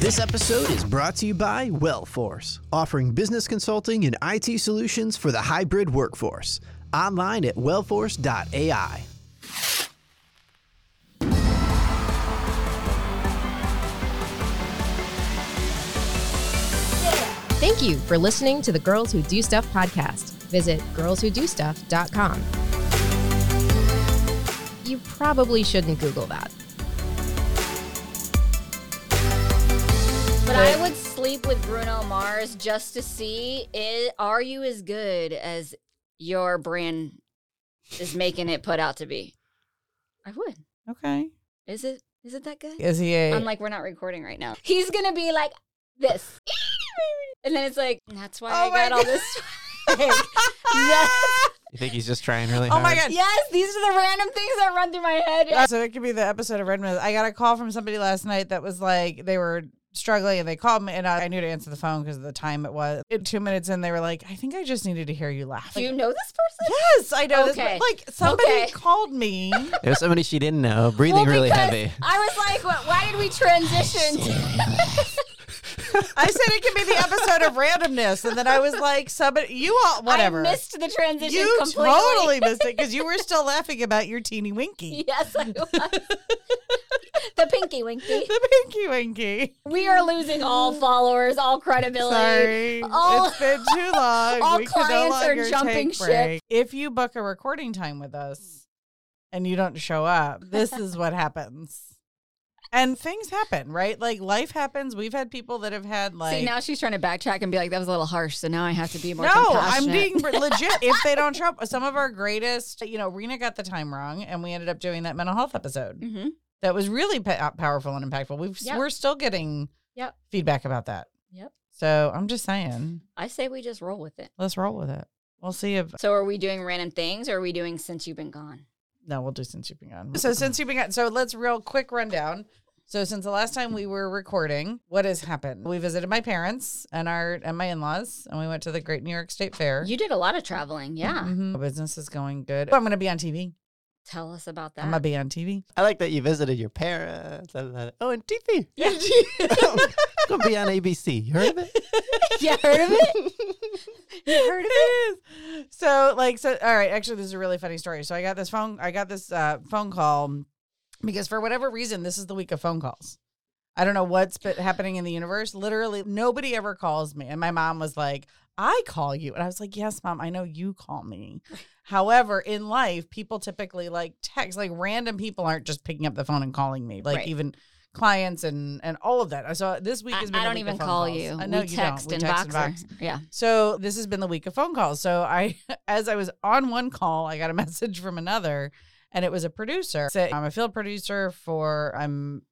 This episode is brought to you by Wellforce, offering business consulting and IT solutions for the hybrid workforce. Online at wellforce.ai. Thank you for listening to the Girls Who Do Stuff podcast. Visit girlswhodostuff.com. You probably shouldn't Google that. But I would sleep with Bruno Mars just to see i are you as good as your brand is making it put out to be? I would. Okay. Is it is it that good? Is he a? I'm like, we're not recording right now. He's gonna be like this. And then it's like, that's why Oh I my got all this. yes, You think he's just trying really oh hard? my god. yes, these are the random things that run through my head. So it could be the episode of randomness. I got a call from somebody last night that was like they were struggling and they called me and I, I knew to answer the phone because of the time it was. In two minutes in, they were like, "I think I just needed to hear you laugh." Do you know this person? yes, I know. this, Okay. but, like somebody Okay. called me. It was somebody she didn't know, breathing Well, really heavy. I was like, what, why did we transition? I said it could be the episode of randomness, and then I was like, "Somebody, you all, whatever." I missed the transition you completely. totally missed it because you were still laughing about your teeny winky, Yes, I was. the pinky winky. the pinky winky. We are losing all followers, all credibility. Sorry, All- it's been too long. all we can no clients are jumping ship. If you book a recording time with us and you don't show up, this is what happens. And things happen, right? Like life happens. We've had people that have had like See, now she's trying to backtrack and be like, that was a little harsh. So now I have to be more no, I'm being legit. If they don't show up, some of our greatest, you know, Rena got the time wrong, and we ended up doing that mental health episode. hmm That was really pa- powerful and impactful. We've Yep. we're still getting Yep. feedback about that. Yep. So I'm just saying, I say we just roll with it. let's roll with it. We'll see if So are we doing random things or are we doing since you've been gone? No, we'll do since you've been gone. So since you've been gone, so let's real quick rundown. So since the last time we were recording, what has happened? We visited my parents and our and my in-laws, and we went to the Great New York State Fair. You did a lot of traveling. Yeah. Mhm. Business is going good. I'm going to be on TV. Tell us about that. I'm going to be on TV. I like that you visited your parents. Oh, and TV. Yeah. it's gonna be on ABC. You heard of it? you heard of it? You heard of it? it is. So like so all right, actually this is a really funny story. So I got this phone I got this uh, phone call because for whatever reason this is the week of phone calls. I don't know what's been happening in the universe. Literally nobody ever calls me. And my mom was like, "I call you." And I was like, "Yes, mom, I know you call me." However, in life, people typically like text like random people aren't just picking up the phone and calling me. Like Right. even clients and and all of that. So this week has been I don't even call calls. you. I know we you text don't. We text and Voxer. Yeah. So this has been the week of phone calls. So I, as I was on one call, I got a message from another, and it was a producer. I'm a field producer for I'm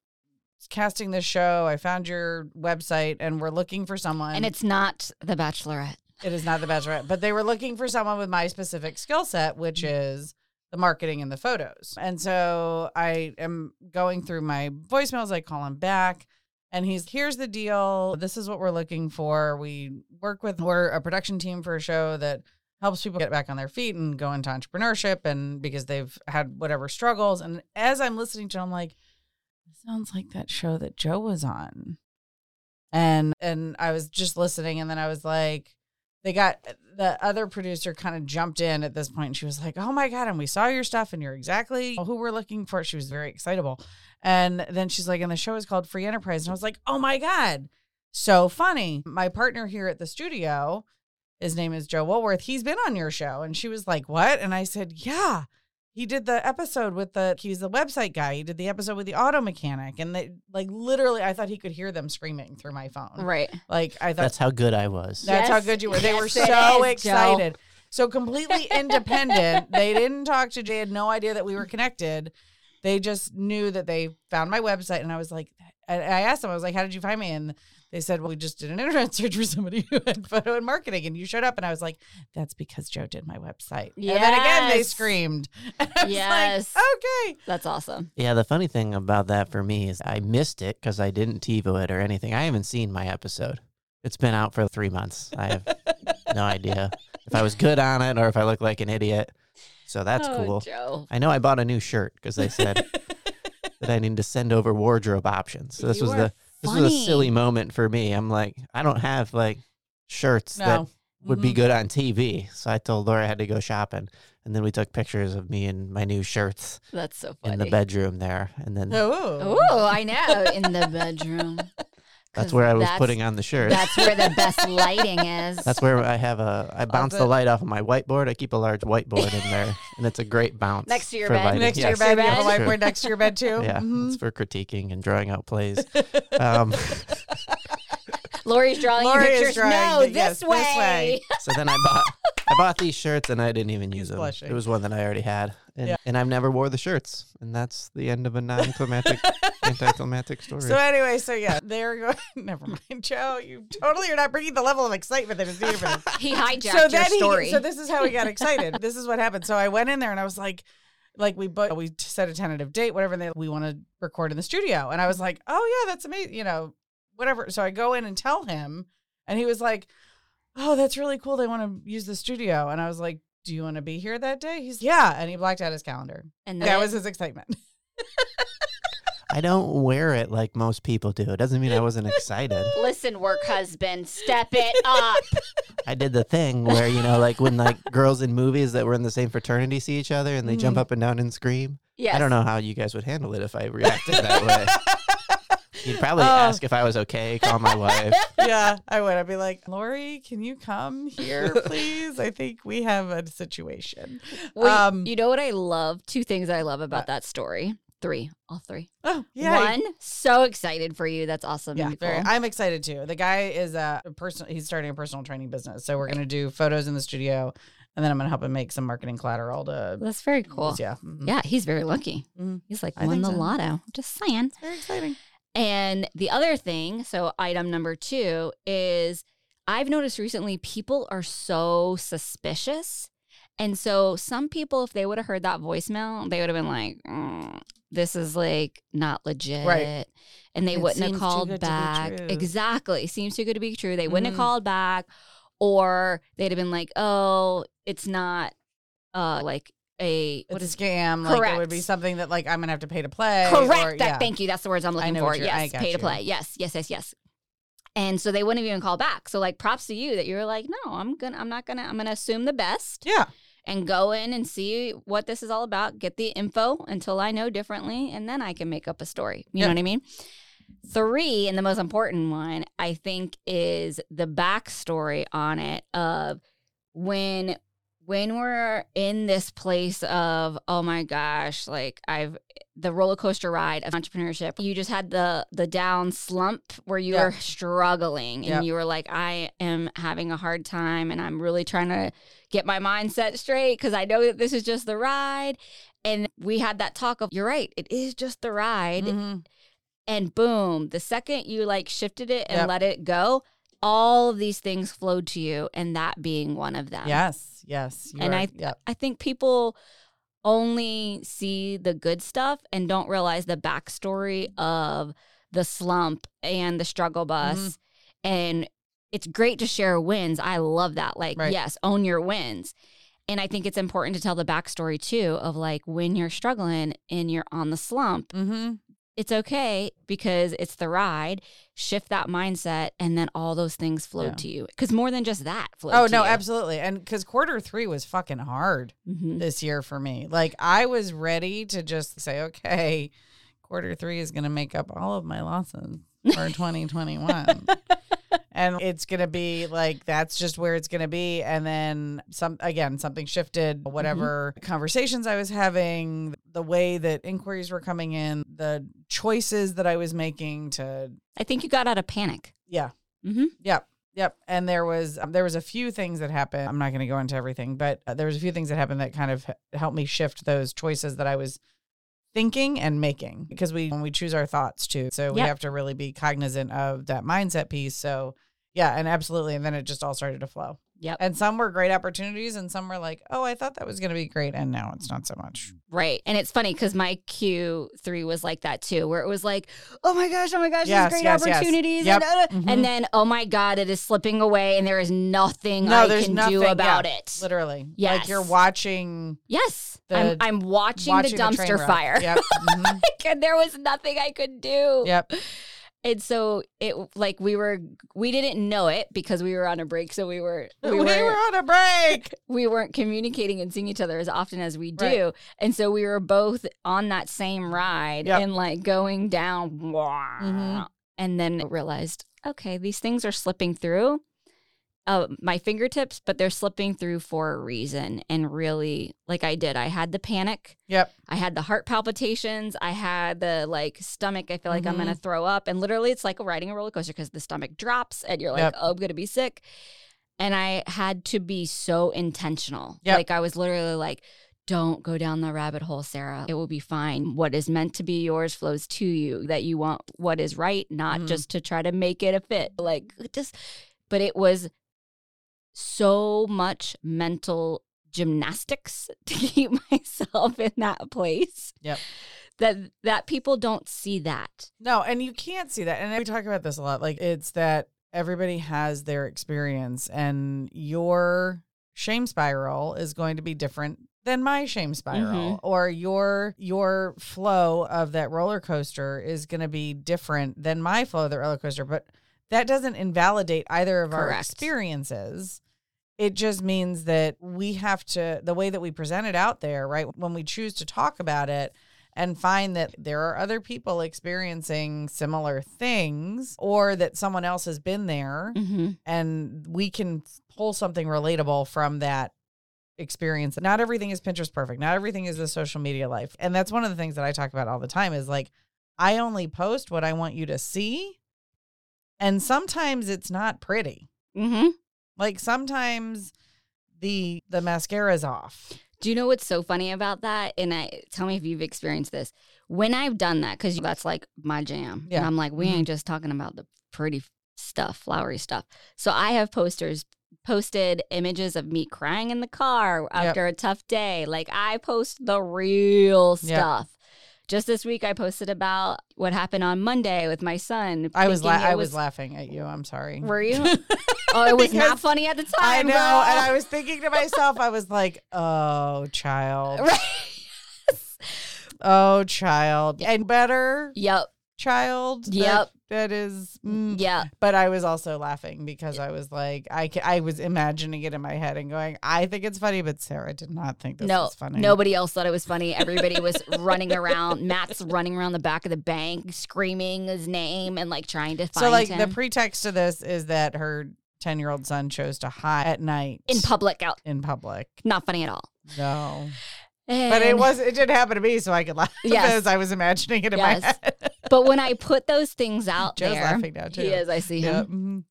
casting this show. I found your website, and we're looking for someone. And it's not The Bachelorette. it is not the Bachelorette, but they were looking for someone with my specific skill set, which mm. is the marketing and the photos. And so I am going through my voicemails. I call him back. And he's here's the deal. This is what we're looking for. We work with we're a production team for a show that helps people get back on their feet and go into entrepreneurship and because they've had whatever struggles. And as I'm listening to him, I'm like, sounds like that show that Joe was on. And and I was just listening and then I was like, they got the other producer kind of jumped in at this point and she was like, Oh my God, and we saw your stuff and you're exactly who we're looking for. She was very excitable. And then she's like, and the show is called Free Enterprise. And I was like, Oh my God, so funny. My partner here at the studio, his name is Joe Woolworth. He's been on your show. And she was like, What? And I said, Yeah. He did the episode with the he's the website guy. He did the episode with the auto mechanic. And they like literally I thought he could hear them screaming through my phone. Right. Like I thought That's how good I was. that's how good you were. They were yes, so is, Joe. excited. So completely independent. they didn't talk to Jay, had no idea that we were connected. They just knew that they found my website. And I was like, I asked them, I was like, how did you find me? And they said, well, we just did an internet search for somebody who had photo and marketing and you showed up. And I was like, that's because Joe did my website. And then again, they screamed. And I was Yes. like, okay. That's awesome. Yeah, the funny thing about that for me is I missed it because I didn't TiVo it or anything. I haven't seen my episode. It's been out for three months. I have no idea if I was good on it or if I look like an idiot. So that's Oh, cool. Joe. I know I bought a new shirt because they said that I need to send over wardrobe options. So this You was are the This funny. was a silly moment for me. I'm like, I don't have like shirts that would be Mhm. good on TV. So I told Laura I had to go shopping. And then we took pictures of me and my new shirts That's so funny. in the bedroom there. And then Oh. Oh, I know. In the bedroom. that's 'Cause where I was that's- putting on the shirt. That's where the best lighting is. That's where I have a. I bounce the it. light off of my whiteboard. I keep a large whiteboard in there, and it's a great bounce Next to your for bed? lighting. Next to your Yes. bed, you have a Next to- whiteboard next to your bed too. Yeah, Mhm. it's for critiquing and drawing out plays. Um, Lori's drawing Lori you pictures. drawing no, the- this, yes, this way. way. so then I bought I bought these shirts and I didn't even use He's them. blushing. It was one that I already had, and, Yeah. and I've never wore the shirts, and that's the end of a non-climatic, anticlimactic story. So anyway, so yeah, they're going. Never mind, Joe. You totally are not bringing the level of excitement that is needed for this. He hijacked so your then story. he. So this is how he got excited. this is what happened. So I went in there and I was like, like we booked, we set a tentative date, whatever. And they we want to record in the studio, and I was like, oh yeah, that's amazing. You know, whatever. So I go in and tell him, and he was like, oh, that's really cool. They want to use the studio, and I was like. Do you want to be here that day? He's yeah, and he blacked out his calendar. and That then- was his excitement. I don't wear it like most people do. It doesn't mean I wasn't excited. Listen, work husband, step it up. I did the thing where you know, like when like girls in movies that were in the same fraternity see each other and they jump Mhm. up and down and scream. Yeah. I don't know how you guys would handle it if I reacted that way. You'd probably Oh. ask if I was okay, call my wife. yeah, I would. I'd be like, Lori, can you come here, please? I think we have a situation. Well, Um, you know what I love? Two things I love about What? that story. Three, all three. Oh, yeah. One, so excited for you. That's awesome. Yeah, very, I'm excited too. The guy is a personal. He's starting a personal training business, so we're gonna do photos in the studio, and then I'm gonna help him make some marketing collateral to. That's very cool. Yeah, mhm. Yeah, he's very lucky. Mhm. He's like I won the so. lotto. Just saying. very exciting. And the other thing, so item number two is I've noticed recently people are so suspicious. And so some people, if they would have heard that voicemail, they would have been like, "Mm, this is like not legit. Right. And they It wouldn't have called good to be back. Exactly. Seems too good to be true. They wouldn't Mhm. have called back. Or they'd have been like, oh, it's not uh like a what It's is a scam. Like it would be something that like I'm gonna have to pay to play. Correct. or- that, yeah. Thank you. That's the words I'm looking for. Yes. Pay to play. Yes. Yes. Yes. Yes. And so they wouldn't even call back. So like props to you that you're like, no, I'm gonna I'm not gonna I'm gonna assume the best Yeah. and go in and see what this is all about, get the info until I know differently, and then I can make up a story. You Yep. know what I mean? Three, and the most important one, I think, is the backstory on it of when when we're in this place of oh my gosh like i've the roller coaster ride of entrepreneurship you just had the the down slump where you Yeah. were struggling and Yep. you were like i am having a hard time and i'm really trying to get my mindset straight because i know that this is just the ride and we had that talk of you're right it is just the ride Mhm. and boom the second you like shifted it and Yep. let it go all of these things flowed to you and that being one of them Yes. Yes. And are- I- Yep. I think people only see the good stuff and don't realize the backstory of the slump and the struggle bus. Mm-hmm. And it's great to share wins. I love that. Like, Right. yes, own your wins. And I think it's important to tell the backstory too of like when you're struggling and you're on the slump, Mm-hmm. It's okay because it's the ride. Shift that mindset, and then all those things flowed Yeah. to you. Because more than just that flowed Oh no, you. absolutely. And because quarter three was fucking hard Mhm. this year for me. Like I was ready to just say, okay, quarter three is going to make up all of my losses for 2021. And it's going to be like that's just where it's going to be and then some again something shifted whatever conversations i was having the way that inquiries were coming in the choices that i was making to I think you got out of panic. yeah Mm-hmm. Yep. Yep. And there was um, there was a few things that happened. I'm not going to go into everything, but uh, there was a few things that happened that kind of h- helped me shift those choices that I was thinking and making because we when we choose our thoughts too. So we Yep. have to really be cognizant of that mindset piece. So yeah, and absolutely and then it just all started to flow. Yep. And some were great opportunities and some were like, "Oh, I thought that was going to be great and now it's not so much." Right. And it's funny because my Q3 was like that too, where it was like, oh my gosh, oh my gosh, Yes, there's great yes, yes. opportunities. Yep. And, uh, Mhm. and then, oh my God, it is slipping away and there is nothing No, I there's can nothing, do yeah. about it. Literally. Like you're watching Yes. The- I'm, I'm watching, watching the dumpster wreck. fire. Yep. mhm, and there was nothing I could do. Yep. And so it like we were we didn't know it because we were on a break, so we were We, we, were, were on a break. we weren't communicating and seeing each other as often as we do. Right. And so we were both on that same ride Yep. and like going down Mhm. and then realized, okay, these things are slipping through uh, my fingertips, but they're slipping through for a reason. And really, like I did, I had the panic. Yep. I had the heart palpitations. I had the like stomach. I feel like I'm Mm-hmm. gonna throw up, and literally, it's like riding a roller coaster because the stomach drops, and you're like, Yep. "Oh, I'm gonna be sick." And I had to be so intentional. Yep. Like I was literally like, "Don't go down the rabbit hole, Sarah. It will be fine. What is meant to be yours flows to you. That you want what is right, not Mhm. just to try to make it a fit. Like just." But it was so much mental gymnastics to keep myself in that place. Yep. That that people don't see that. No, and you can't see that. And we talk about this a lot. Like it's that everybody has their experience and your shame spiral is going to be different than my shame spiral Mhm. or your your flow of that roller coaster is going to be different than my flow of the roller coaster but that doesn't invalidate either of our experiences it just means that we have to the way that we present it out there right when we choose to talk about it and find that there are other people experiencing similar things or that someone else has been there Mm-hmm. and we can pull something relatable from that experience. Not everything is Pinterest perfect. Not everything is the social media life. And that's one of the things that I talk about all the time is like I only post what I want you to see. And sometimes it's not pretty. Mm-hmm. Like sometimes the the mascara's off. Do you know what's so funny about that? And I tell me if you've experienced this. When I've done that, because that's like my jam. Yeah. And I'm like, we ain't mm-hmm. just talking about the pretty stuff, flowery stuff. So I have posters posted images of me crying in the car after a tough day. Like I post the real Yep. Just this week, I posted about what happened on Monday with my son. I was la- I was laughing at you. I'm sorry. Were you? Oh, it was not funny at the time. I know. bro. And I was thinking to myself, I was like, oh, child. Right. Oh, child. And better Yep. Child. that- Yep. that is. mm. Yeah. But I was also laughing because I was like, I, I was imagining it in my head and going, I think it's funny, but Sarah did not think this no, was funny. nobody else thought it was funny. Everybody was running around. Matt's running around the back of the bank, screaming his name and like trying to find So, like, him the pretext to this is that her 10 year old son chose to hide at night in public. Out, in public. not funny at all. No. But it was, it did happen to me, so I could laugh Yes. as I was imagining it in Yes. my head. But when I put those things out Joe's there, laughing now, too. he is. I see Yep. him.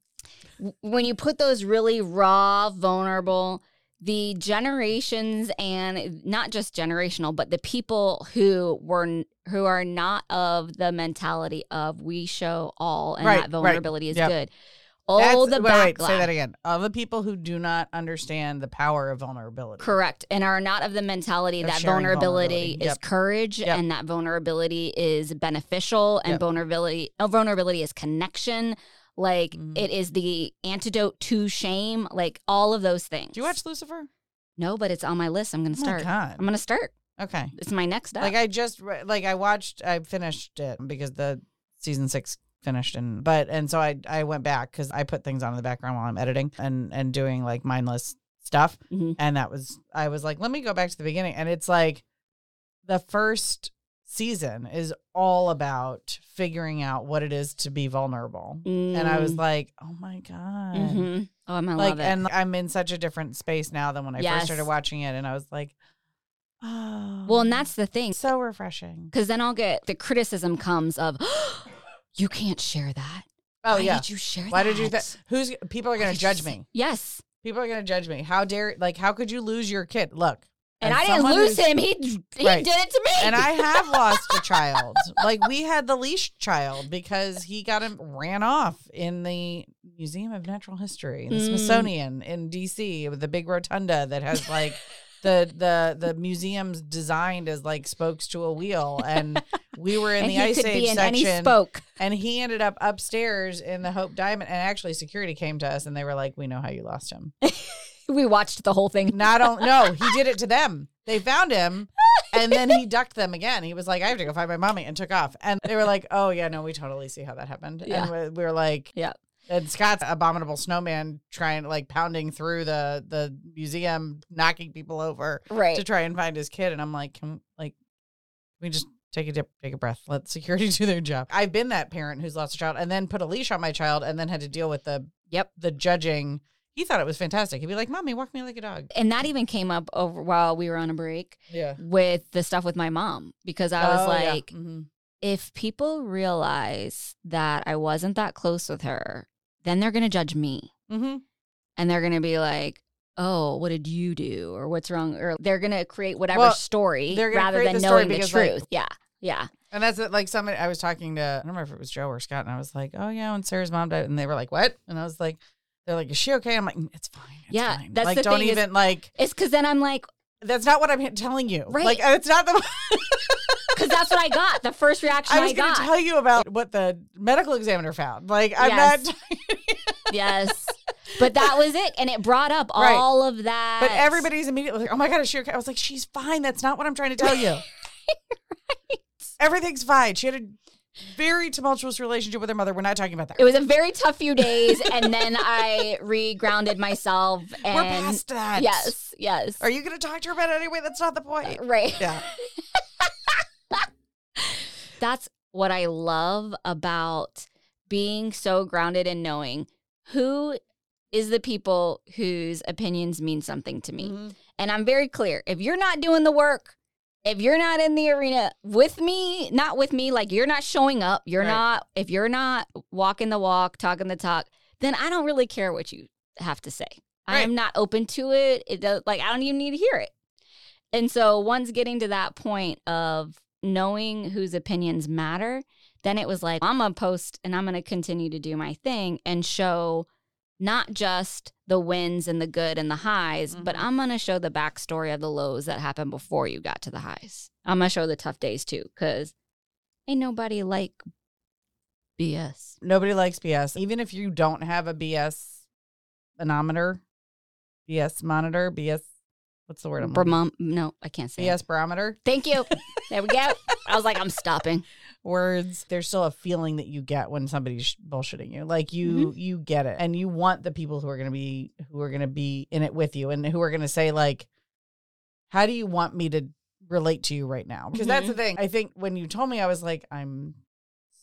mhm. when you put those really raw, vulnerable, the generations and not just generational, but the people who were who are not of the mentality of we show all and Right, that right. vulnerability is Yep. good. All That's- the wait, wait, backlash. say that again. Of the people who do not understand the power of vulnerability. Correct. And are not of the mentality Of that vulnerability, vulnerability. is Yep. courage Yep. and that vulnerability is beneficial and Yep. vulnerability oh, vulnerability is connection. Like Mhm. it is the antidote to shame. Like all of those things. Do you watch Lucifer? No, but it's on my list. I'm gonna Oh my start. God. I'm gonna start. Okay. It's my next step. Like I just like I watched I finished it because the season 6 finished and but and so I I went back cuz I put things on in the background while I'm editing and and doing like mindless stuff Mhm. and that was I was like let me go back to the beginning and it's like the first season is all about figuring out what it is to be vulnerable. And I was like, "Oh my god." hmm oh, I'm like love it. and I'm in such a different space now than when I Yes. first started watching it and I was like, "Oh." well, and that's the thing, so refreshing. because then I'll get the criticism comes of, you can't share that. Oh Why yeah. did you share that? Why that? did you? Th- who's people are going to judge me? Yes. People are going to judge me. How dare? Like, how could you lose your kid? Look, And I didn't lose him. He he Right. did it to me. And I have lost a child. Like we had the leash child because he got him ran off in the Museum of Natural History, the Mm. Smithsonian in D.C. with the big rotunda that has like. The the the museum's designed as like spokes to a wheel, and we were in and the he ice age section. And he ended up upstairs in the Hope Diamond. And actually, security came to us and they were like, "We know how you lost him." We watched the whole thing. Not only no, he did it to them. They found him and then he ducked them again. He was like, I have to go find my mommy and took off. And they were like, Oh yeah, no, we totally see how that happened. Yeah. And we were like, Yeah. And Scott's abominable snowman trying like pounding through the the museum, knocking people over Right. to try and find his kid. And I'm like, can like can we just take a dip, take a breath, let security do their job. I've been that parent who's lost a child and then put a leash on my child and then had to deal with the Yep. the judging. He thought it was fantastic. He'd be like, "Mommy, walk me like a dog." And that even came up over while we were on a break Yeah. with the stuff with my mom because I was like, mm-hmm. if people realize that I wasn't that close with her, then they're going to judge me Mm-hmm. and they're going to be like, oh, what did you do? Or what's wrong? Or they're going to create whatever Well, story rather than the knowing the because, like- truth. yeah. Yeah. And that's it. Like somebody, I was talking to, I don't remember if it was Joe or Scott, and I was like, "Oh yeah, when Sarah's mom died," and they were like, "What?" And I was like, "They're like, is she okay?" I'm like, "Mm, "It's fine. It's Yeah, fine. that's like, the don't thing is- even like. It's because then I'm like, That's not what I'm telling you. Right. Like, it's not the. because that's what I got. The first reaction I got. I, was going to tell you about what the medical examiner found. Like, I'm Yes. not. yes. But that was it. And it brought up Right. all of that. But everybody's immediately like, "Oh my god, is she okay?" I was like, "She's fine. That's not what I'm trying to tell you. Everything's fine. She had a very tumultuous relationship with her mother. We're not talking about that. It was a very tough few days. and then I re-grounded myself. And We're past that. Yes. Yes. Are you going to talk to her about it anyway? That's not the point. right. Yeah. That's what I love about being so grounded and knowing who is the people whose opinions mean something to me. Mhm. And I'm very clear. If you're not doing the work, if you're not in the arena with me, not with me, like you're not showing up, you're Right. not, if you're not walking the walk, talking the talk, then I don't really care what you have to say. Right. I'm not open to it. It does like I don't even need to hear it. And so once getting to that point of knowing whose opinions matter, then it was like, I'm gonna post and I'm gonna continue to do my thing and show not just the wins and the good and the highs, but Mhm. I'm gonna show the backstory of the lows that happened before you got to the highs. I'm gonna show the tough days too, because ain't nobody like BS. Nobody likes BS. Even if you don't have a BS manometer, BS monitor, BS, what's the word? I'm Brahma- no, I can't say. it. BS barometer Thank you. There we go. I was like, I'm stopping. words. There's still a feeling that you get when somebody's bullshitting you. Like you, mm-hmm. you get it, and you want the people who are going to be who are going to be in it with you, and who are going to say like, "How do you want me to relate to you right now?" Because that's mm-hmm. the thing. I think when you told me, I was like, "I'm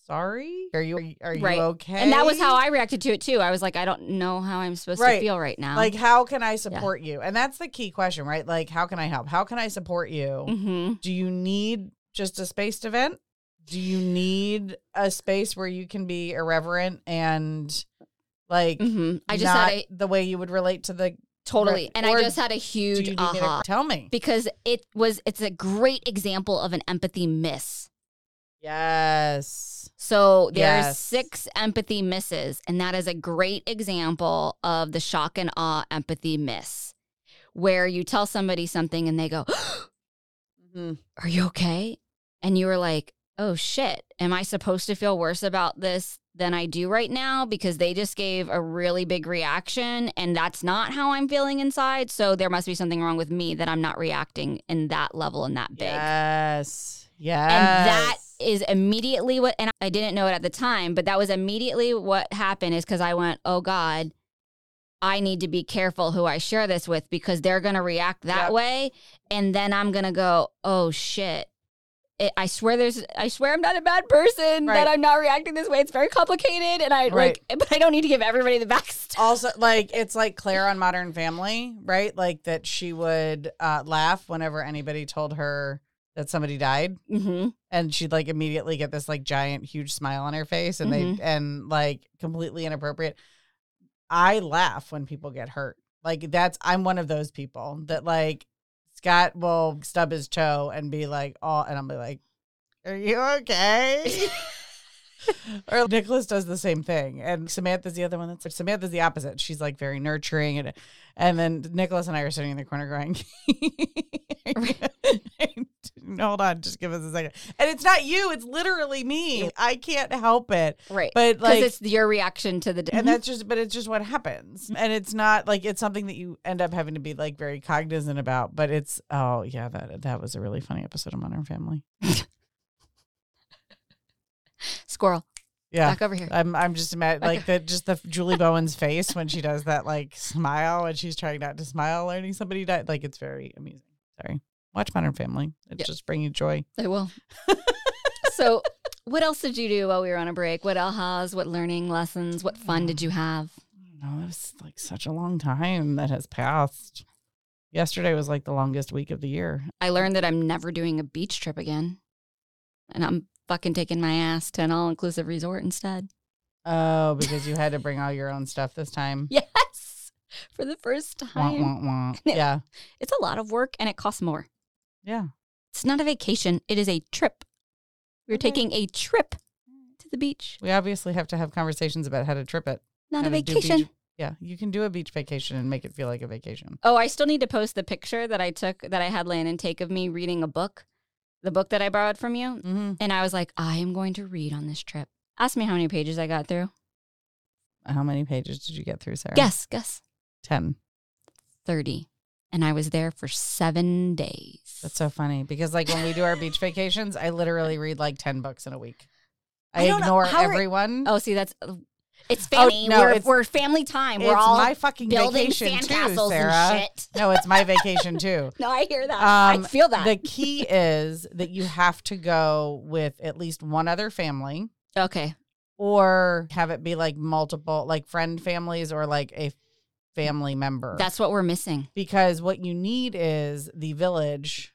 sorry. Are you are you Right. okay?" And that was how I reacted to it too. I was like, I don't know how I'm supposed Right. to feel right now. Like, how can I support you? And that's the key question, right? Like, how can I help? How can I support you? hmm Do you need just a spaced event? Do you need a space where you can be irreverent and like hmm I just had a the way you would relate to the totally, and Or I just had a huge you need me to- aha tell me. because it was it's a great example of an empathy miss. Yes. So there's Yes. six empathy misses, and that is a great example of the shock and awe empathy miss, where you tell somebody something and they go, Mhm. Are you okay? And you were like, Oh shit, am I supposed to feel worse about this than I do right now? Because they just gave a really big reaction, and that's not how I'm feeling inside. So there must be something wrong with me that I'm not reacting in that level and that big. Yes. Yes. And that is immediately what, and I didn't know it at the time, but that was immediately what happened is because I went, oh God, I need to be careful who I share this with because they're going to react that Yep. way. And then I'm going to go, oh shit. It, I swear there's, I swear I'm not a bad person, Right. that I'm not reacting this way. It's very complicated. And I Right. like, but I don't need to give everybody the backstory. also like it's like Claire on Modern Family, right? Like that she would uh, laugh whenever anybody told her that somebody died. hmm and she'd like immediately get this like giant huge smile on her face and Mhm. they and like completely inappropriate i laugh when people get hurt like that's i'm one of those people that like scott will stub his toe and be like oh and i'm be like are you okay or Nicholas does the same thing, and Samantha's the other one. That's Samantha's the opposite. She's like very nurturing, and and then Nicholas and I are sitting in the corner going, "Hold on, just give us a second. And it's not you; it's literally me. I can't help it. Right. But like, it's your reaction to the. day. and Mhm. that's just but it's just what happens and it's not like it's something that you end up having to be like very cognizant about but it's oh yeah that that was a really funny episode of modern family squirrel. yeah Back over here. i'm i'm just imagine like the just the julie bowen's face when she does that like smile when she's trying not to smile learning somebody died like it's very amusing sorry watch modern family it Yeah. just bring you joy I will. so, what else did you do while we were on a break? What ahas? What learning lessons? What fun did you have? Don't it was like such a long time that has passed yesterday was like the longest week of the year I learned that I'm never doing a beach trip again, and I'm fucking taking my ass to an all-inclusive resort instead. oh because you had to bring all your own stuff this time Yes, for the first time. wah, wah. Yeah. Yeah. It's a lot of work and it costs more. Yeah. It's not a vacation; it is a trip. We're Okay. taking a trip to the beach, We obviously have to have conversations about how to trip it. not a vacation. Yeah. You can do a beach vacation and make it feel like a vacation. Oh, I still need to post the picture that I took that I had Landon take of me reading a book, the book that I borrowed from you. Mm-hmm. And I was like, I am going to read on this trip. Ask me how many pages I got through. How many pages did you get through, Sarah? Guess, guess. 10. 30. And I was there for seven days. That's so funny because, like, when we do our beach vacations, I literally read like 10 books in a week. I, I ignore How are- everyone. oh, see, that's it's family. Oh, no, we're, it's- we're family time. We're all my fucking building vacation too, sandcastles Sarah. and shit. No, it's my vacation too. No, I hear that. Um, I feel that. The key is that you have to go with at least one other family. okay. or have it be like multiple like friend families or like a family member That's what we're missing. because what you need is the village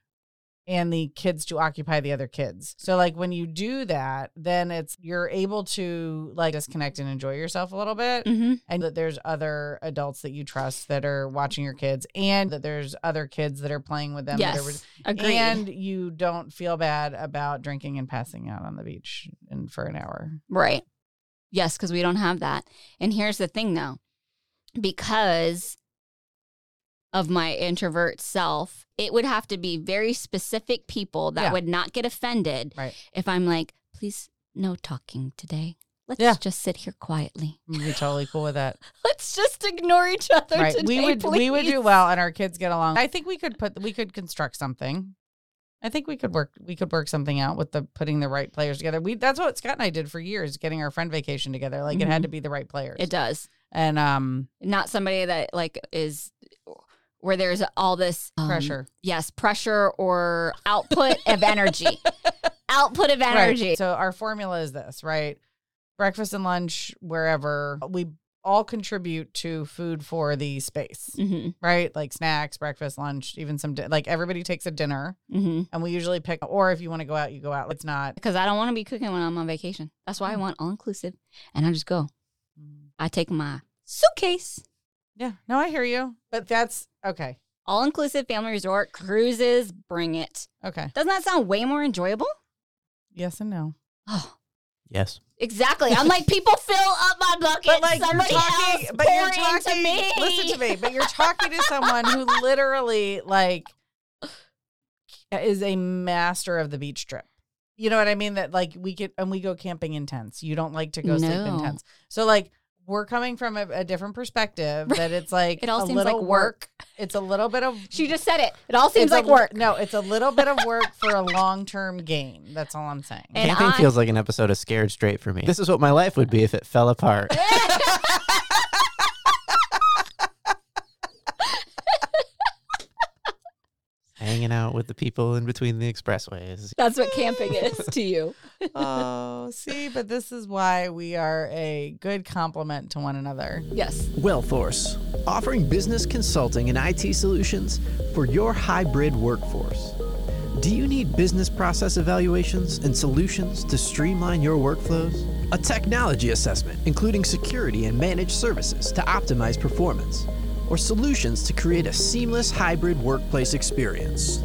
and the kids to occupy the other kids so like when you do that then it's you're able to like disconnect and enjoy yourself a little bit hmm and that there's other adults that you trust that are watching your kids and that there's other kids that are playing with them are Yes. Agreed. and you don't feel bad about drinking and passing out on the beach and for an hour Right. Yes, because we don't have that. And here's the thing though, because of my introvert self, it would have to be very specific people that Yeah. would not get offended Right. if I'm like, please, no talking today. Let's Yeah. just sit here quietly. You'd be totally cool with that. Let's just ignore each other right. today. we would we would do well and our kids get along. I think we could put we could construct something. I think we could work we could work something out with the putting the right players together. We that's what Scott and I did for years, getting our friend vacation together. Like it had to be the right players. It does. And um Not somebody that like is where there's all this um, pressure. Yes, pressure or output of energy. output of energy. Right. So our formula is this, right? Breakfast and lunch wherever we all contribute to food for the space, hmm right? Like snacks, breakfast, lunch, even some di- like everybody takes a dinner, hmm and we usually pick. Or if you want to go out, you go out. It's not. Because I don't want to be cooking when I'm on vacation. That's why I want all inclusive, and I just go. I take my suitcase, Yeah, no, I hear you, but that's okay. all inclusive family resort cruises. Bring it. Okay. Doesn't that sound way more enjoyable? Yes and no. Oh, Yes. exactly. I'm like people fill up my bucket. But like somebody you're talking, else but you're into talking. me. Listen to me. But you're talking to someone who literally like is a master of the beach trip. You know what I mean? That like we get and we go camping in tents. You don't like to go sleep in tents. So like we're coming from a, a different perspective. That it's like It all a seems like little work. It's a little bit of She just said it. It all seems it's a like work. No, it's a little bit of work for a long term gain. That's all I'm saying. And Camping I- feels like an episode of Scared Straight for me. This is what my life would be if it fell apart. Hanging out with the people in between the expressways. That's what camping is to you. oh, see, but this is why we are a good complement to one another. Yes. Wellforce, offering business consulting and IT solutions for your hybrid workforce. Do you need business process evaluations and solutions to streamline your workflows? A technology assessment, including security and managed services to optimize performance, or solutions to create a seamless hybrid workplace experience?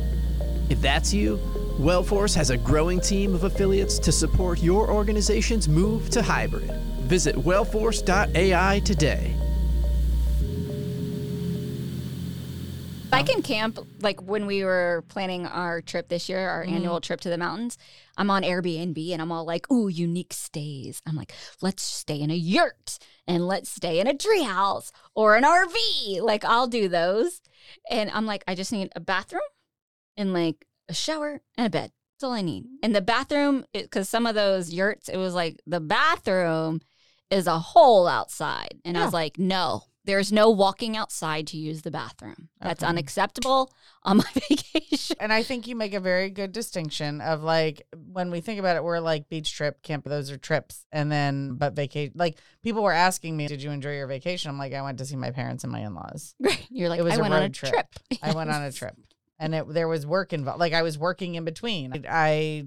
If that's you, Wellforce has a growing team of affiliates to support your organization's move to hybrid. Visit wellforce.ai today. I can camp like when we were planning our trip this year, our mm-hmm. annual trip to the mountains. I'm on Airbnb and I'm all like, "Ooh, unique stays." I'm like, "Let's stay in a yurt and let's stay in a treehouse or an RV." Like I'll do those, and I'm like, I just need a bathroom and like a shower and a bed. That's all I need. And the bathroom, because some of those yurts, it was like the bathroom is a hole outside, and I was like, no. There's no walking outside to use the bathroom. That's Okay. unacceptable on my vacation. And I think you make a very good distinction of like when we think about it, we're like beach trip, camp, those are trips. And then, but vacation, like people were asking me, Did you enjoy your vacation? I'm like, I went to see my parents and my in laws. Right. You're like, It was I a went on a road trip. trip. I went on a trip and it, there was work involved. Like I was working in between. I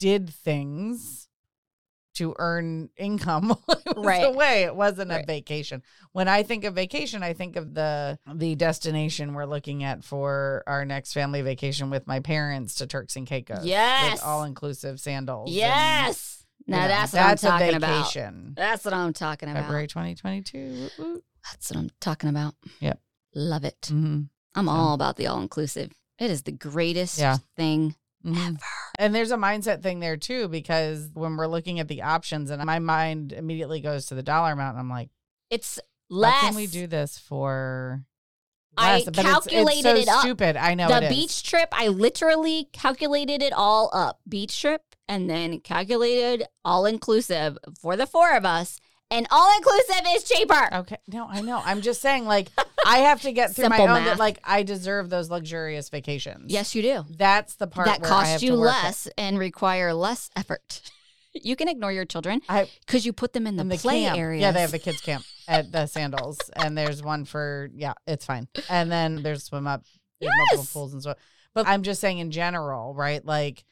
did things to earn income Right. a way. It wasn't a vacation. When I think of vacation, I think of the the destination we're looking at for our next family vacation with my parents to Turks and Caicos. Yes. all inclusive sandals. and, Yes. you Now know, that's what that's I'm a talking about. That's what I'm talking about. February 2022. Woo, woo. That's what I'm talking about. Yep. Love it. Mhm. I'm So- all about the all inclusive. It is the greatest Yeah. thing Mhm. ever. And there's a mindset thing there too, because when we're looking at the options, and my mind immediately goes to the dollar amount, and I'm like, It's less. how can we do this for I? But calculated it's, it so up. Stupid. I know the it is. beach trip, I literally calculated it all up. Beach trip and then calculated all inclusive for the four of us. And all inclusive is cheaper. Okay, no, I know. I'm just saying, like, I have to get through my Simple own. That, like, I deserve those luxurious vacations. Yes, you do. that's the part that where I cost have you to work less and require less effort. you can ignore your children I because you put them in the, play camp. area. Yeah, they have the kids camp at the Sandals, and there's one for yeah, it's fine. And then there's swim up, there's multiple Yes. pools and so. But I'm just saying in general, right? Like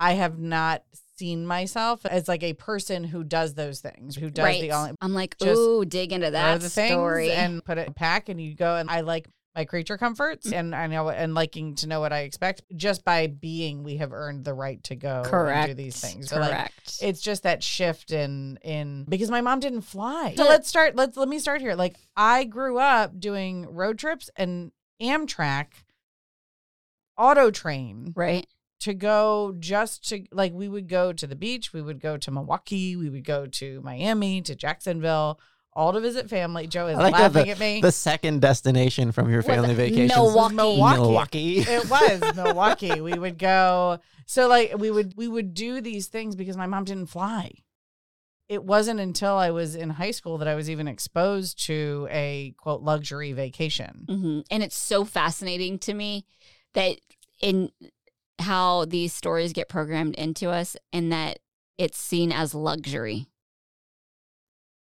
I have not seen myself as like a person who does those things, who does right. the all I'm like, ooh, dig into that the story. and put it in a pack, and you go. And I like my creature comforts, and I know and liking to know what I expect. Just by being, we have earned the right to go Correct. and do these things. So, like, Correct. it's just that shift in in because my mom didn't fly. So let's start. Let's let me start here. Like I grew up doing road trips and Amtrak, auto train right. To go just to like we would go to the beach, we would go to Milwaukee, we would go to Miami, to Jacksonville, all to visit family. Joe is like laughing the, at me. the second destination from your Was family vacation. Milwaukee. Milwaukee. Milwaukee. it was Milwaukee. We would go. So like we would we would do these things because my mom didn't fly. It wasn't until I was in high school that I was even exposed to a quote luxury vacation. hmm And it's so fascinating to me that in how these stories get programmed into us and that it's seen as luxury.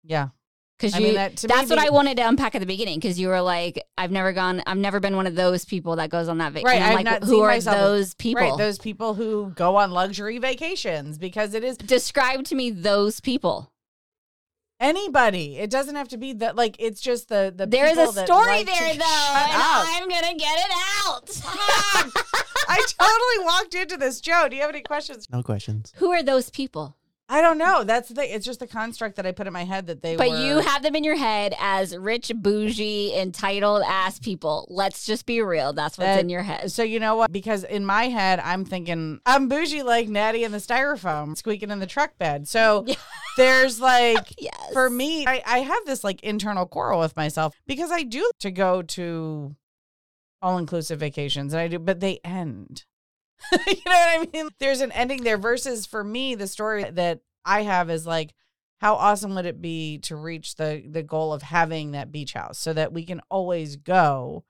Yeah. Because I you, mean, that- to me, that's what I wanted to unpack at the beginning. Because you were like, I've never gone, I've never been one of those people that goes on that vacation. Right, like, not who are myself those people? Right. Those people who go on luxury vacations because it is Describe to me those people. Anybody. It doesn't have to be that like it's just the the There is a story like to- there, though, and up. I'm gonna get it out. I totally walked into this. Joe, do you have any questions? No questions. who are those people? I don't know. That's the thing. It's just the construct that I put in my head that they But were. you have them in your head as rich, bougie, entitled ass people. Let's just be real. That's what's That- in your head. So you know what? Because in my head, I'm thinking I'm bougie like Natty in the styrofoam squeaking in the truck bed. So there's like Yes. for me, I, I have this like internal quarrel with myself because I do to go to all inclusive vacations and I do, but they end. you know what I mean? There's an ending there versus for me, the story that I have is like, how awesome would it be to reach the the goal of having that beach house so that we can always go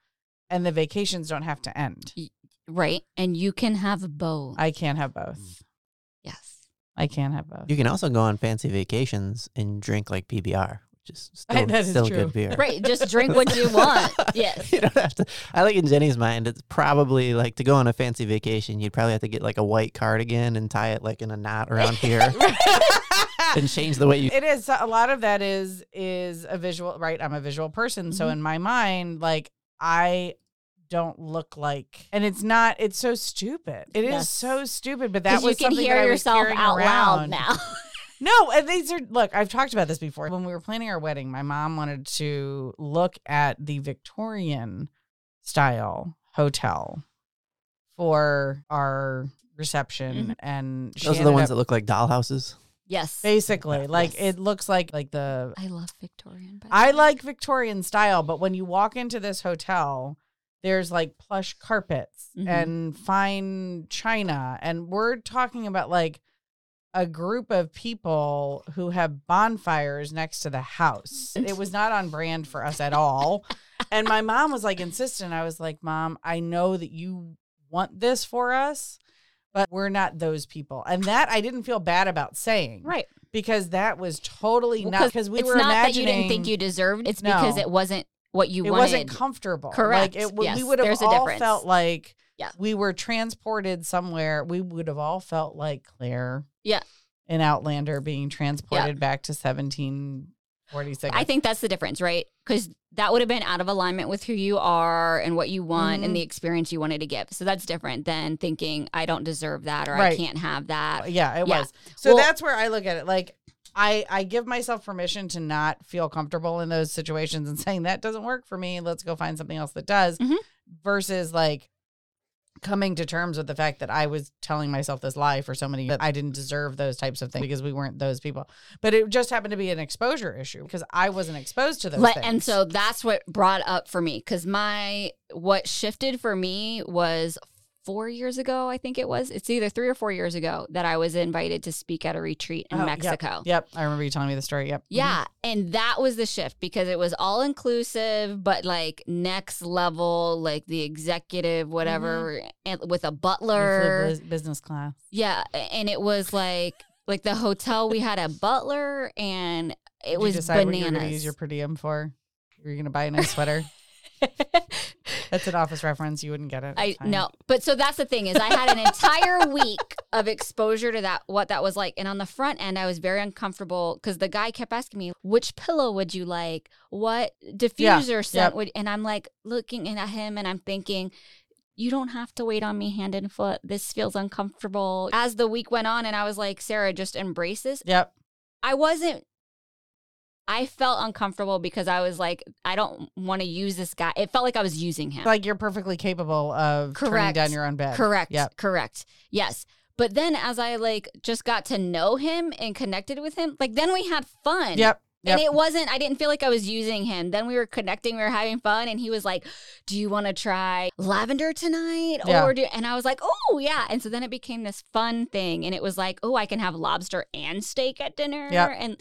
and the vacations don't have to end? right. And you can have both. I can't have both. Mm. yes. I can't have both. You can also go on fancy vacations and drink like PBR, which is I- still, that is still true. good beer. Right. Just drink what you want. Yes. you don't have to. I like in Jenny's mind, it's probably like to go on a fancy vacation, you'd probably have to get like a white cardigan and tie it like in a knot around here and change the way you. it is a lot of that is is a visual right i'm a visual person so Mhm. in my mind like i don't look like and it's not it's so stupid It is Yes. so stupid but that 'Cause was you can something hear that I was yourself carrying out loud now. No and these are look i've talked about this before when we were planning our wedding my mom wanted to look at the victorian style hotel for our reception Mhm. and she Those are the ones up- that look like dollhouses. yes. basically like Yes. it looks like like the I love Victorian. by I way. like Victorian style, but when you walk into this hotel, there's like plush carpets Mhm. and fine china. And we're talking about like a group of people who have bonfires next to the house. It was not on brand for us at all. and my mom was like insistent. I was like, Mom, I know that you want this for us, but we're not those people. And that I didn't feel bad about saying. right. Because that was totally Well, not because we it's were not imagining that you didn't think you deserved. It's because it wasn't what you wanted. it wanted. wasn't comfortable. Correct. Like it, we- we would have all felt like Yeah. we were transported somewhere. We would have all felt like Claire. Yeah. In Outlander being transported back to 1746. I think that's the difference, right? Because that would have been out of alignment with who you are and what you want Mhm. and the experience you wanted to give. So that's different than thinking I don't deserve that or I can't have that. yeah, it Yeah. was. So Well- that's where I look at it. Like I, I give myself permission to not feel comfortable in those situations and saying that doesn't work for me. Let's go find something else that does. Mhm. Versus like coming to terms with the fact that I was telling myself this lie for so many that I didn't deserve those types of things because we weren't those people. But it just happened to be an exposure issue because I wasn't exposed to those Let- things. and so that's what brought up for me because my what shifted for me was four years ago i think it was it's either three or four years ago that i was invited to speak at a retreat in Oh, mexico Yep, I remember you telling me the story. Yep. Mm-hmm. Yeah. And that was the shift because it was all inclusive, but like next level, like the executive, whatever, mm-hmm. and with a butler. bus- business class. Yeah. And it was like, like the hotel, we had a butler and it Did was you decide what you bananas. use your per diem for? You were going to buy a nice sweater. That's an office reference. You wouldn't get it. I no, but so that's the thing is I had an entire week of exposure to that what that was like, and on the front end I was very uncomfortable because the guy kept asking me which pillow would you like, what diffuser scent yep. would, and I'm like looking at him and I'm thinking. You don't have to wait on me hand and foot. This feels uncomfortable. As the week went on, and I was like, Sarah, just embrace this. Yep. I wasn't. I felt uncomfortable because I was like, I don't want to use this guy. It felt like I was using him. Like you're perfectly capable of turning down your own bed. Correct. Yep. Correct. Yes. But then as I like just got to know him and connected with him, like then we had fun. Yep. Yep. And it wasn't, I didn't feel like I was using him. Then we were connecting, we were having fun. And he was like, Do you want to try lavender tonight? Yeah. Or do, and I was like, Oh, yeah. And so then it became this fun thing. And it was like, Oh, I can have lobster and steak at dinner. Yep. And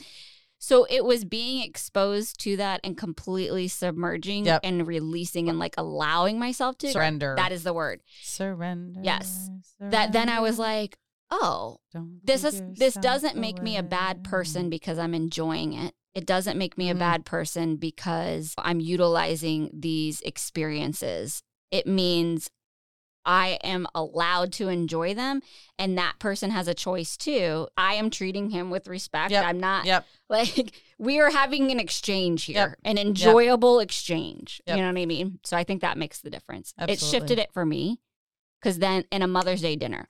so it was being exposed to that and completely submerging Yep. and releasing and like allowing myself to. Surrender. That is the word surrender. Yes. that then I was like, oh, Don't this is this doesn't make me a bad person because I'm enjoying it. It doesn't make me a Mhm. bad person because I'm utilizing these experiences. It means I am allowed to enjoy them and that person has a choice too. I am treating him with respect. Yep. I'm not Yep. like we are having an exchange here, Yep. an enjoyable exchange. You know what I mean? So I think that makes the difference. It shifted it for me because then in a Mother's Day dinner,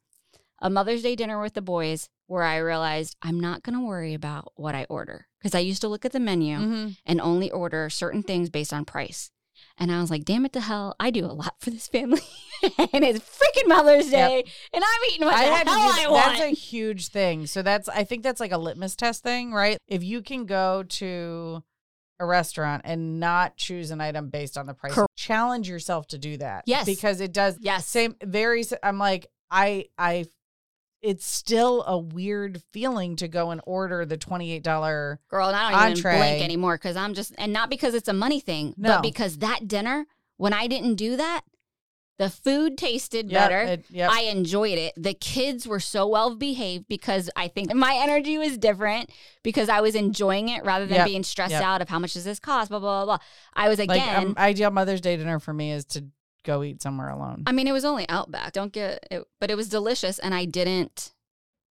a Mother's Day dinner with the boys, where I realized I'm not going to worry about what I order because I used to look at the menu Mhm. and only order certain things based on price. And I was like, damn it to hell, I do a lot for this family. and it's freaking Mother's Yep. Day. And I'm eating what I the hell do, I want. that's a huge thing. So that's I think that's like a litmus test thing, right? If you can go to a restaurant and not choose an item based on the price, challenge yourself to do that. Yes. because it does. yes. Same, very. I'm like I I. It's still a weird feeling to go and order the twenty eight dollar. Girl, and I don't Entree. even blink anymore because I'm just, and not because it's a money thing, No. but because that dinner, when I didn't do that, the food tasted better. Yep. I enjoyed it. The kids were so well behaved because I think my energy was different because I was enjoying it rather than Yep. being stressed Yep. out of how much does this cost, blah, blah, blah, blah. I was like again, um, ideal Mother's Day dinner for me is to go eat somewhere alone. I mean, it was only Outback. Don't get it, but it was delicious. And I didn't,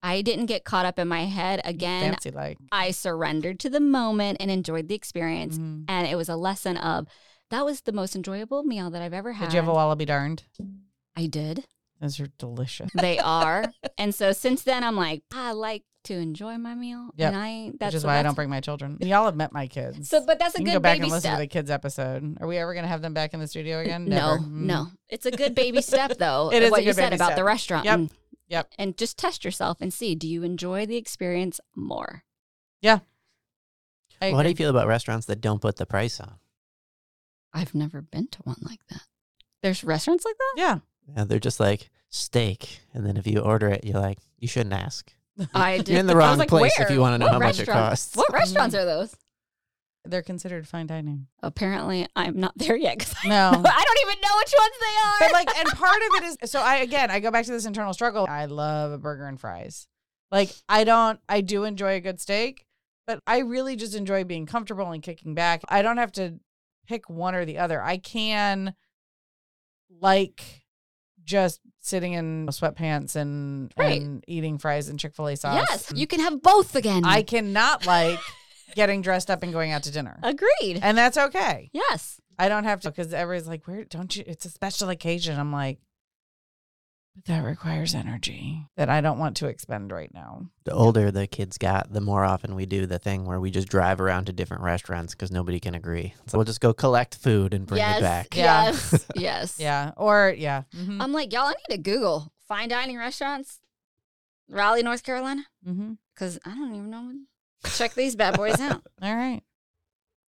I didn't get caught up in my head again. Fancy like. I surrendered to the moment and enjoyed the experience. Mhm. And it was a lesson of that was the most enjoyable meal that I've ever had. Did you have a wallaby darned? I did. Those are delicious. They are. and so since then, I'm like, I like to enjoy my meal. Yep. And I, that's Which is why I don't bring my children. Y'all have met my kids. So, but that's a you good can go back baby and listen step. to the kids episode. Are we ever going to have them back in the studio again? No, Never. Mm. no. It's a good baby step, though. It is what a you good said about step. the restaurant. Yep. And, Yep. and just test yourself and see do you enjoy the experience more? I What do you feel about restaurants that don't put the price on? I've never been to one like that. There's restaurants like that? Yeah. Yeah, they're just like steak, and then if you order it, you're like, you shouldn't ask. I did. You're in the I was wrong like, place if you want to know What how much it restaurant? costs. What restaurants are those? They're considered fine dining. Apparently, I'm not there yet because No. I don't even know which ones they are. but like and part of it is so i again i go back to this internal struggle i love a burger and fries like i don't i do enjoy a good steak but i really just enjoy being comfortable and kicking back i don't have to pick one or the other i can like just sitting in sweatpants and, Right. and eating fries and chick-fil-a sauce yes, you can have both again. i cannot like getting dressed up and going out to dinner agreed. and that's okay yes. I don't have to because everybody's like, "Where don't you?" It's a special occasion. I'm like, but that requires energy that I don't want to expend right now. The older the kids got, the more often we do the thing where we just drive around to different restaurants because nobody can agree. So we'll just go collect food and bring yes. it back. Yeah. Yes. yes. Yeah, or yeah, mhm, I'm like, y'all, I need to Google fine dining restaurants, Raleigh, North Carolina, mhm. because I don't even know. Check these bad boys out. All right,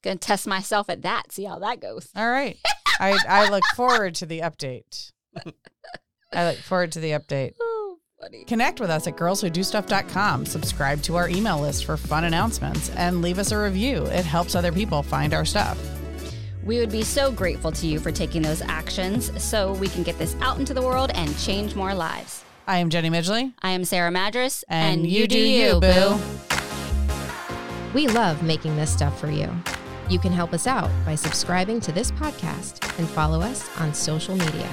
Gonna test myself at that. See how that goes. all right. I I look forward to the update. I look forward to the update. Oh, funny. Connect with us at girlswhodostuff.com. Subscribe to our email list for fun announcements and leave us a review. It helps other people find our stuff. We would be so grateful to you for taking those actions so we can get this out into the world and change more lives. I am Jenny Midgley, I am Sarah Madras, and, you do you, boo. We love making this stuff for you. You can help us out by subscribing to this podcast and follow us on social media.